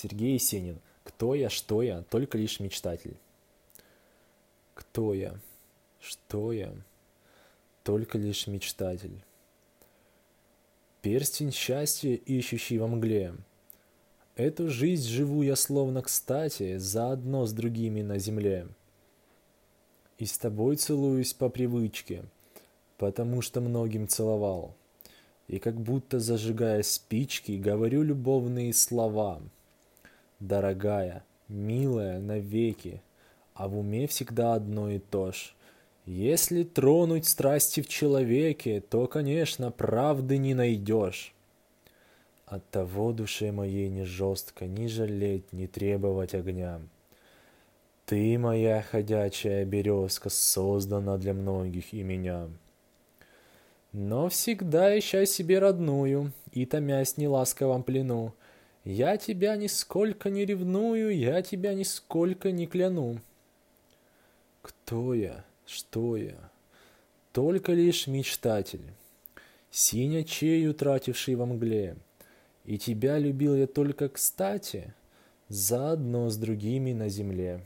Сергей Есенин. Кто я, что я, только лишь мечтатель. Кто я, что я, только лишь мечтатель. Перстень счастья, ищущий во мгле. Эту жизнь живу я словно кстати, заодно с другими на земле. И с тобой целуюсь по привычке, потому что многим целовал. И как будто зажигая спички, говорю любовные слова — дорогая, милая навеки, а в уме всегда одно и то ж. Если тронуть страсти в человеке, то, конечно, правды не найдешь. От того душе моей не жестко, ни жалеть, ни требовать огня. Ты, моя ходячая березка, создана для многих и меня. Но всегда ища себе родную и томясь неласковом плену, я тебя нисколько не ревную, я тебя нисколько не кляну. Кто я? Что я? Только лишь мечтатель, синя чей утративший во мгле. И тебя любил я только кстати, заодно с другими на земле.